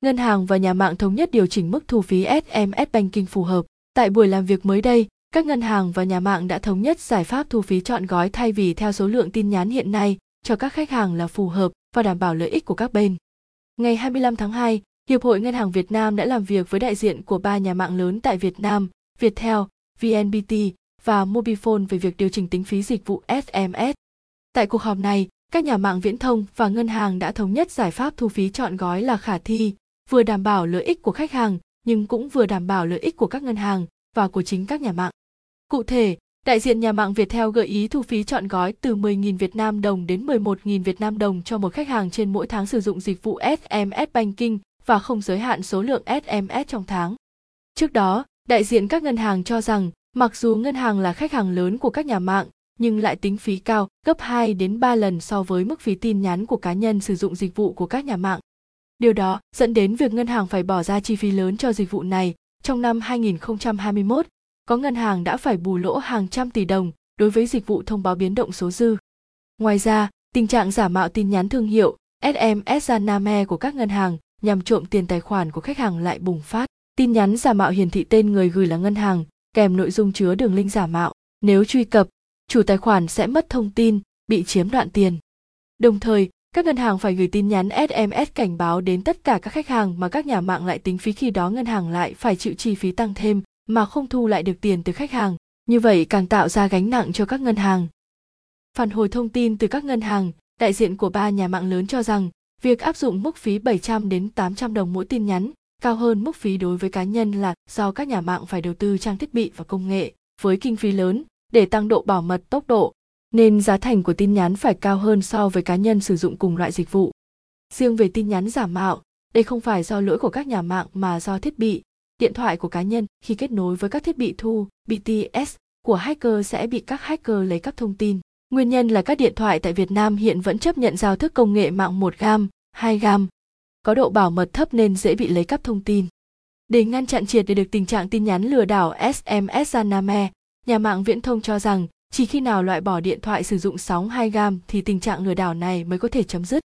ngân hàng và nhà mạng thống nhất điều chỉnh mức thu phí SMS Banking phù hợp. Tại buổi làm việc mới đây, các ngân hàng và nhà mạng đã thống nhất giải pháp thu phí chọn gói thay vì theo số lượng tin nhắn hiện nay cho các khách hàng là phù hợp và đảm bảo lợi ích của các bên. Ngày 25 tháng 2, Hiệp hội Ngân hàng Việt Nam đã làm việc với đại diện của ba nhà mạng lớn tại Việt Nam, Viettel, VNPT và Mobifone về việc điều chỉnh tính phí dịch vụ SMS. Tại cuộc họp này, các nhà mạng viễn thông và ngân hàng đã thống nhất giải pháp thu phí chọn gói là khả thi, vừa đảm bảo lợi ích của khách hàng nhưng cũng vừa đảm bảo lợi ích của các ngân hàng và của chính các nhà mạng. Cụ thể, đại diện nhà mạng Viettel gợi ý thu phí chọn gói từ 10.000 Việt Nam đồng đến 11.000 Việt Nam đồng cho một khách hàng trên mỗi tháng sử dụng dịch vụ SMS Banking và không giới hạn số lượng SMS trong tháng. Trước đó, đại diện các ngân hàng cho rằng, mặc dù ngân hàng là khách hàng lớn của các nhà mạng, nhưng lại tính phí cao, gấp 2 đến 3 lần so với mức phí tin nhắn của cá nhân sử dụng dịch vụ của các nhà mạng. Điều đó dẫn đến việc ngân hàng phải bỏ ra chi phí lớn cho dịch vụ này. Trong năm 2021, có ngân hàng đã phải bù lỗ hàng trăm tỷ đồng đối với dịch vụ thông báo biến động số dư. Ngoài ra, tình trạng giả mạo tin nhắn thương hiệu SMS Zaname của các ngân hàng nhằm trộm tiền tài khoản của khách hàng lại bùng phát. Tin nhắn giả mạo hiển thị tên người gửi là ngân hàng, kèm nội dung chứa đường link giả mạo. Nếu truy cập, chủ tài khoản sẽ mất thông tin, bị chiếm đoạt tiền. Đồng thời, các ngân hàng phải gửi tin nhắn SMS cảnh báo đến tất cả các khách hàng mà các nhà mạng lại tính phí khi đó ngân hàng lại phải chịu chi phí tăng thêm mà không thu lại được tiền từ khách hàng. Như vậy càng tạo ra gánh nặng cho các ngân hàng. Phản hồi thông tin từ các ngân hàng, đại diện của ba nhà mạng lớn cho rằng việc áp dụng mức phí 700 đến 800 đồng mỗi tin nhắn cao hơn mức phí đối với cá nhân là do các nhà mạng phải đầu tư trang thiết bị và công nghệ với kinh phí lớn để tăng độ bảo mật tốc độ nên giá thành của tin nhắn phải cao hơn so với cá nhân sử dụng cùng loại dịch vụ. Riêng về tin nhắn giả mạo, đây không phải do lỗi của các nhà mạng mà do thiết bị, điện thoại của cá nhân khi kết nối với các thiết bị thu BTS của hacker sẽ bị các hacker lấy cắp thông tin. Nguyên nhân là các điện thoại tại Việt Nam hiện vẫn chấp nhận giao thức công nghệ mạng 1 gam, 2 gam, có độ bảo mật thấp nên dễ bị lấy cắp thông tin. Để ngăn chặn triệt để được tình trạng tin nhắn lừa đảo SMS Zaname, nhà mạng viễn thông cho rằng chỉ khi nào loại bỏ điện thoại sử dụng sóng 2 gam thì tình trạng lừa đảo này mới có thể chấm dứt.